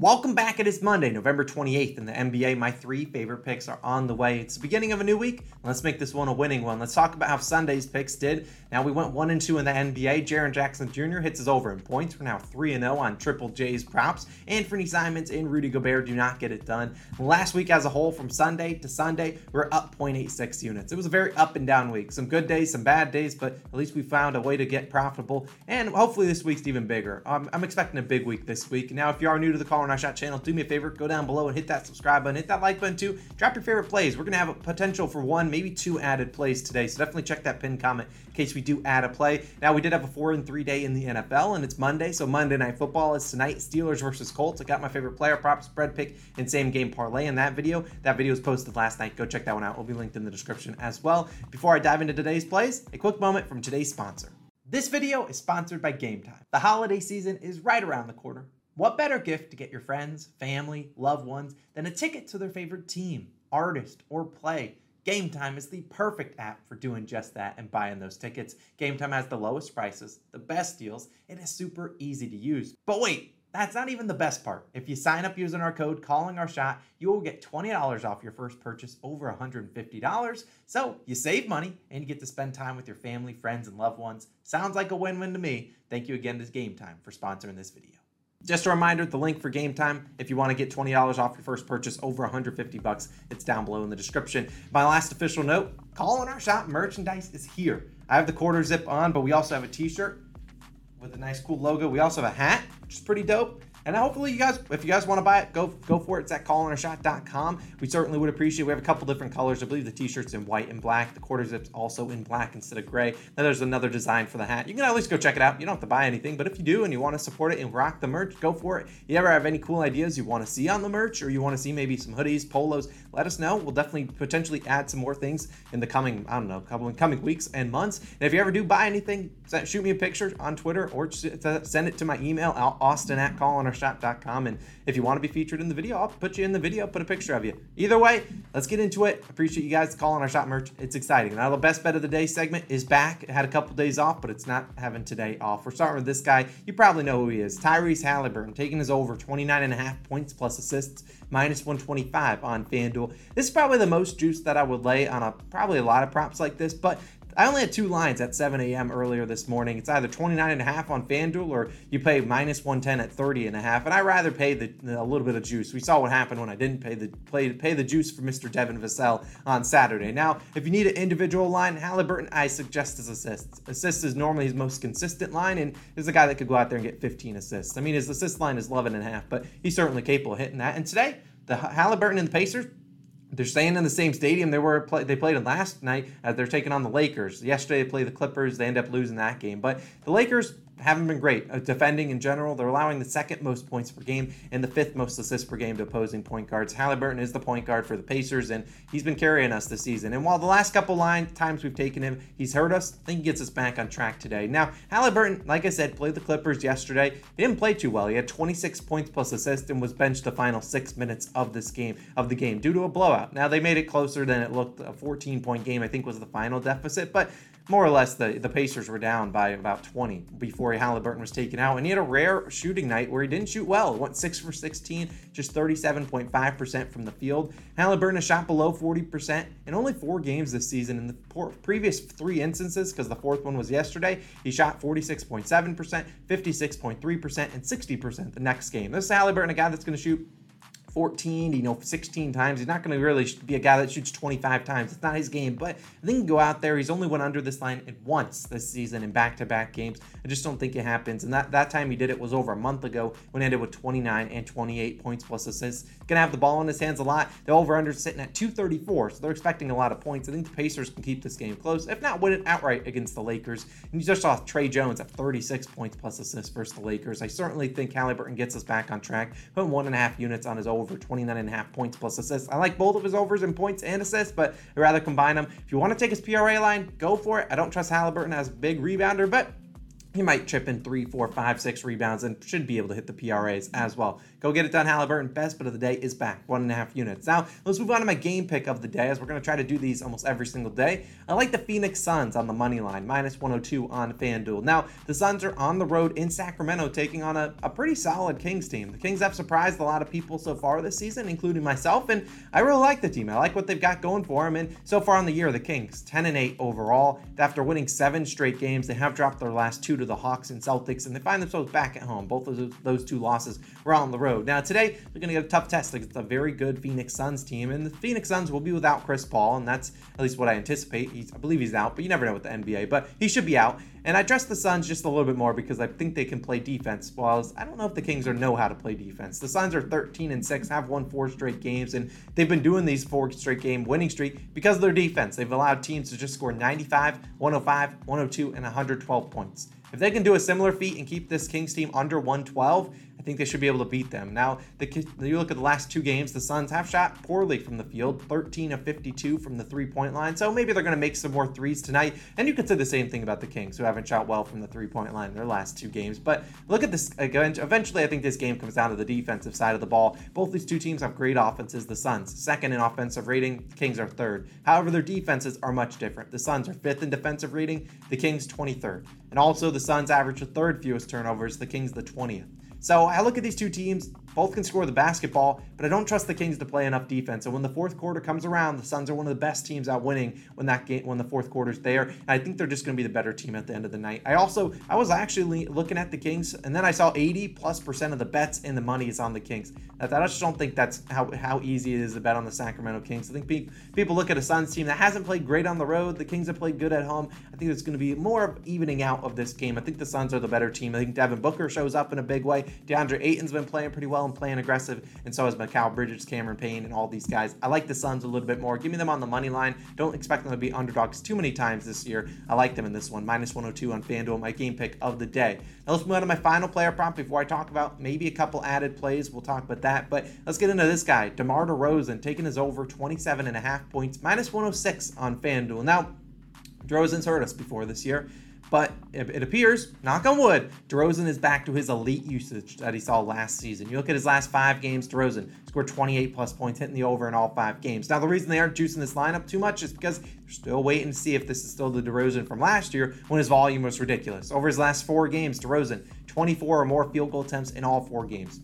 Welcome back. It is Monday, November 28th in the NBA. My three favorite picks are on the way. It's the beginning of a new week. Let's make this one a winning one. Let's talk about how Sunday's picks did. Now we went one and two in the NBA. Jaren Jackson Jr. hits his over in points. We're now three and zero on Triple J's props. Anthony Simons and Rudy Gobert do not get it done. Last week as a whole, from Sunday to Sunday, we're up 0.86 units. It was a very up and down week. Some good days, some bad days, but at least we found a way to get profitable. And hopefully this week's even bigger. Um, I'm expecting a big week this week. Now, if you are new to the Call and Shot channel, do me a favor, go down below and hit that subscribe button, hit that like button too. Drop your favorite plays. We're gonna have a potential for one, maybe two added plays today. So definitely check that pinned comment in case we do add a play. Now we did have a four and three day in the NFL, and it's Monday, so Monday night football is tonight. Steelers versus Colts. I got my favorite player prop, spread pick, and same game parlay in that video. That video was posted last night. Go check that one out. It will be linked in the description as well. Before I dive into today's plays, a quick moment from today's sponsor. This video is sponsored by Game Time. The holiday season is right around the corner. What better gift to get your friends, family, loved ones than a ticket to their favorite team, artist, or play? Game Time is the perfect app for doing just that and buying those tickets. Game Time has the lowest prices, the best deals, and is super easy to use. But wait, that's not even the best part. If you sign up using our code calling our shot, you will get $20 off your first purchase over $150. So you save money and you get to spend time with your family, friends, and loved ones. Sounds like a win-win to me. Thank you again to Game Time for sponsoring this video. Just a reminder, the link for game time, if you want to get $20 off your first purchase over 150 bucks, it's down below in the description. My last official note, call calling our shot merchandise is here. I have the quarter zip on, but we also have a t-shirt with a nice cool logo. We also have a hat, which is pretty dope. And hopefully, you guys, if you guys want to buy it, go go for it. It's at callingourshot.com. We certainly would appreciate. It. We have a couple different colors. I believe the t-shirt's in white and black. The quarter zip's also in black instead of gray. Now there's another design for the hat. You can at least go check it out. You don't have to buy anything, but if you do and you want to support it and rock the merch, go for it. If You ever have any cool ideas you want to see on the merch, or you want to see maybe some hoodies, polos? Let us know. We'll definitely potentially add some more things in the coming, I don't know, couple coming weeks and months. And if you ever do buy anything, shoot me a picture on Twitter or send it to my email, austin at callingourshot.com. And if you want to be featured in the video, I'll put you in the video, put a picture of you. Either way, let's get into it. Appreciate you guys calling our shot merch. It's exciting. Now, the best bet of the day segment is back. It had a couple days off, but it's not having today off. We're starting with this guy. You probably know who he is Tyrese Halliburton, taking his over 29 and a half points plus assists, minus 125 on FanDuel. This is probably the most juice that I would lay on a probably a lot of props like this, but I only had two lines at 7 a.m. earlier this morning. It's either 29 and a half on FanDuel or you pay minus 110 at 30 and a half. And I rather pay the, a little bit of juice. We saw what happened when I didn't pay the play, pay the juice for Mr. Devin Vassell on Saturday. Now, if you need an individual line, Halliburton, I suggest his assists. Assists is normally his most consistent line, and is a guy that could go out there and get 15 assists. I mean, his assist line is 11 and a half, but he's certainly capable of hitting that. And today, the Halliburton and the Pacers, they're staying in the same stadium they were they played in last night as they're taking on the Lakers. Yesterday they played the Clippers. They end up losing that game. But the Lakers haven't been great uh, defending in general. They're allowing the second most points per game and the fifth most assists per game to opposing point guards. Halliburton is the point guard for the Pacers, and he's been carrying us this season. And while the last couple line times we've taken him, he's hurt us. I think he gets us back on track today. Now, Halliburton, like I said, played the Clippers yesterday. He didn't play too well. He had 26 points plus assists and was benched the final six minutes of this game of the game due to a blowout. Now they made it closer than it looked. A 14 point game, I think, was the final deficit, but more or less the, the Pacers were down by about 20 before Halliburton was taken out. And he had a rare shooting night where he didn't shoot well. Went 6 for 16, just 37.5% from the field. Halliburton shot below 40% in only four games this season. In the previous three instances, because the fourth one was yesterday, he shot 46.7%, 56.3%, and 60% the next game. This is Halliburton, a guy that's going to shoot 14, you know, 16 times. He's not going to really be a guy that shoots 25 times. It's not his game, but I think he can go out there. He's only went under this line at once this season in back-to-back games. I just don't think it happens. And that, that time he did it was over a month ago when he ended with 29 and 28 points plus assists. Going to have the ball in his hands a lot. The over-under sitting at 234, so they're expecting a lot of points. I think the Pacers can keep this game close, if not win it outright against the Lakers. And you just saw Tre Jones at 36 points plus assists versus the Lakers. I certainly think Halliburton gets us back on track, putting one and a half units on his over 29 and a half points plus assists. I like both of his overs in points and assists, but I'd rather combine them. If you want to take his PRA line, go for it. I don't trust Halliburton as a big rebounder, but he might chip in three, four, five, six rebounds and should be able to hit the PRAs as well. Go get it done, Halliburton. Best bet of the day is back, one and a half units. Now, let's move on to my game pick of the day as we're going to try to do these almost every single day. I like the Phoenix Suns on the money line, minus 102 on FanDuel. Now, the Suns are on the road in Sacramento taking on a, a pretty solid Kings team. The Kings have surprised a lot of people so far this season, including myself, and I really like the team. I like what they've got going for them. And so far in the year, the Kings 10 and 8 overall. After winning seven straight games, they have dropped their last two to the Hawks and Celtics, and they find themselves back at home. Both of those two losses were on the road. Now, today, they're going to get a tough test against a very good Phoenix Suns team, and the Phoenix Suns will be without Chris Paul, and that's at least what I anticipate. He's, I believe he's out, but you never know with the NBA, but he should be out. And I trust the Suns just a little bit more because I think they can play defense. While I don't know if the Kings are know how to play defense. The Suns are 13 and 6, have won four straight games, and they've been doing these four straight game winning streak because of their defense. They've allowed teams to just score 95, 105, 102, and 112 points. If they can do a similar feat and keep this Kings team under 112, I think they should be able to beat them. Now, the, you look at the last two games, the Suns have shot poorly from the field, 13 of 52 from the three point line. So maybe they're going to make some more threes tonight. And you could say the same thing about the Kings, who haven't shot well from the three point line in their last two games. But look at this. Eventually, I think this game comes down to the defensive side of the ball. Both these two teams have great offenses. The Suns, second in offensive rating, the Kings are third. However, their defenses are much different. The Suns are fifth in defensive rating, the Kings 23rd. And also, the Suns average the third fewest turnovers, the Kings the 20th. So I look at these two teams, both can score the basketball, but I don't trust the Kings to play enough defense. And when the fourth quarter comes around, the Suns are one of the best teams out winning when that game when the fourth quarter's there. And I think they're just going to be the better team at the end of the night. I also I was actually looking at the Kings, and then I saw 80 plus percent of the bets in the money is on the Kings. I just don't think that's how how easy it is to bet on the Sacramento Kings. I think pe- people look at a Suns team that hasn't played great on the road. The Kings have played good at home. I think it's going to be more of evening out of this game. I think the Suns are the better team. I think Devin Booker shows up in a big way. DeAndre Ayton's been playing pretty well playing aggressive and so has Mikal Bridges, Cameron Payne, and all these guys. I like the Suns a little bit more. Give me them on the money line. Don't expect them to be underdogs too many times this year. I like them in this one. Minus 102 on FanDuel, my game pick of the day. Now let's move on to my final player prop before I talk about maybe a couple added plays. We'll talk about that. But let's get into this guy, DeMar DeRozan, taking his over 27 and a half points, minus 106 on FanDuel. Now, DeRozan's hurt us before this year. But it appears, knock on wood, DeRozan is back to his elite usage that he saw last season. You look at his last five games, DeRozan scored 28 plus points, hitting the over in all five games. Now, the reason they aren't juicing this lineup too much is because they're still waiting to see if this is still the DeRozan from last year when his volume was ridiculous. Over his last four games, DeRozan, 24 or more field goal attempts in all four games.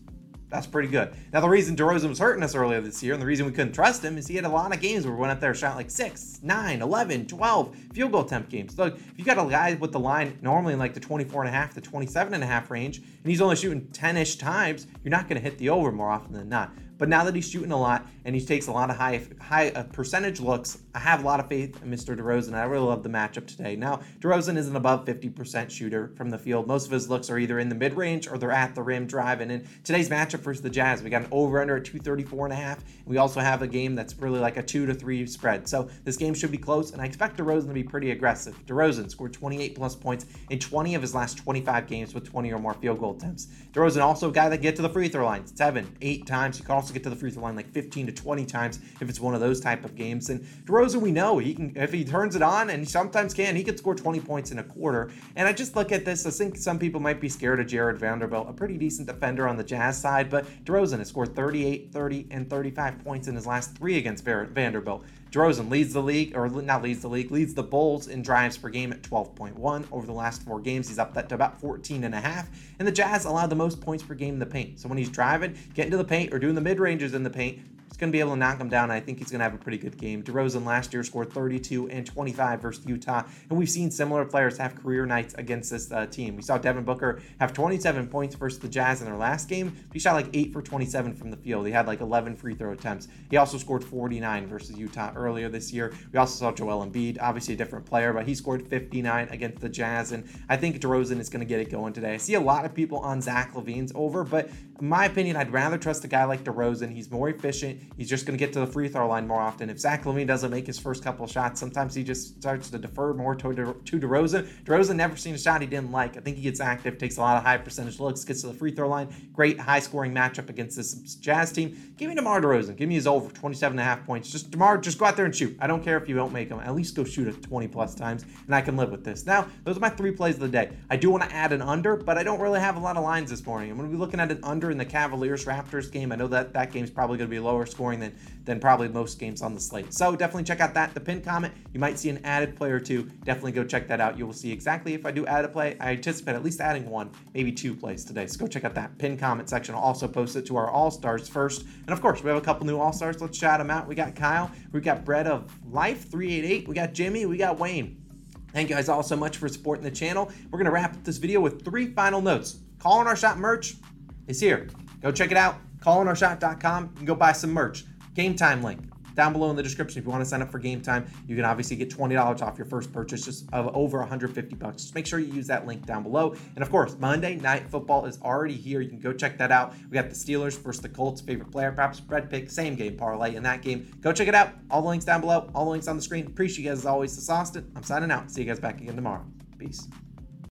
That's pretty good. Now, the reason DeRozan was hurting us earlier this year and the reason we couldn't trust him is he had a lot of games where we went up there shot like 6, 9, 11, 12 field goal attempt games. So, if you got a guy with the line normally in like the 24 and a half to 27 and a half range and he's only shooting 10 ish times, you're not going to hit the over more often than not. But now that he's shooting a lot and he takes a lot of high high uh, percentage looks, I have a lot of faith in Mr. DeRozan. I really love the matchup today. Now, DeRozan is an above 50% shooter from the field. Most of his looks are either in the mid range or they're at the rim driving. And today's matchup versus the Jazz, we got an over under at 234 and a half. We also have a game that's really like a two to three spread. So this game should be close, and I expect DeRozan to be pretty aggressive. DeRozan scored 28 plus points in 20 of his last 25 games with 20 or more field goal attempts. DeRozan also a guy that get to the free throw line seven, eight times. You can also get to the free throw line like 15 to 20 times if it's one of those type of games. And DeRozan, we know he can if he turns it on, and he sometimes can, he could score 20 points in a quarter. And I just look at this. I think some people might be scared of Jarred Vanderbilt, a pretty decent defender on the Jazz side, but DeRozan has scored 38, 30, and 35 points in his last three against Vanderbilt. DeRozan leads the league, or not leads the league, leads the Bulls in drives per game at 12.1. Over the last four games, he's up that to about 14 and a half. And the Jazz allow the most points per game in the paint. So when he's driving, getting to the paint, or doing the mid ranges in the paint, he's going to be able to knock him down. I think he's going to have a pretty good game. DeRozan last year scored 32 and 25 versus Utah, and we've seen similar players have career nights against this uh, team. We saw Devin Booker have 27 points versus the Jazz in their last game. He shot like 8 for 27 from the field. He had like 11 free throw attempts. He also scored 49 versus Utah earlier this year. We also saw Joel Embiid, obviously a different player, but he scored 59 against the Jazz, and I think DeRozan is going to get it going today. I see a lot of people on Zach LaVine's over, but in my opinion, I'd rather trust a guy like DeRozan. He's more efficient. He's just going to get to the free throw line more often. If Zach LaVine doesn't make his first couple shots, sometimes he just starts to defer more to, De- to DeRozan. DeRozan never seen a shot he didn't like. I think he gets active, takes a lot of high percentage looks, gets to the free throw line. Great high scoring matchup against this Jazz team. Give me DeMar DeRozan. Give me his over 27 and a half points. Just DeMar, just go out there and shoot. I don't care if you don't make them. At least go shoot it 20 plus times, and I can live with this. Now, those are my three plays of the day. I do want to add an under, but I don't really have a lot of lines this morning. I'm going to be looking at an under in the Cavaliers Raptors game. I know that that game's probably going to be lower scoring than than probably most games on the slate. So definitely check out that. The pin comment, you might see an added play or two. Definitely go check that out. You will see exactly if I do add a play. I anticipate at least adding one, maybe two plays today. So go check out that pin comment section. I'll also post it to our All Stars first. And of course, we have a couple new All Stars. Let's shout them out. We got Kyle, we got Bread of Life 388, we got Jimmy, we got Wayne. Thank you guys all so much for supporting the channel. We're going to wrap up this video with three final notes. Calling Our Shot merch is here. Go check it out. CallingOurShot.com. You can go buy some merch. Game time link down below in the description. If you want to sign up for game time, you can obviously get $20 off your first purchase just of over 150 bucks. Just make sure you use that link down below. And of course, Monday Night Football is already here. You can go check that out. We got the Steelers versus the Colts, favorite player, perhaps spread pick, same game parlay in that game. Go check it out. All the links down below, all the links on the screen. Appreciate you guys as always. This is Austin. I'm signing out. See you guys back again tomorrow. Peace.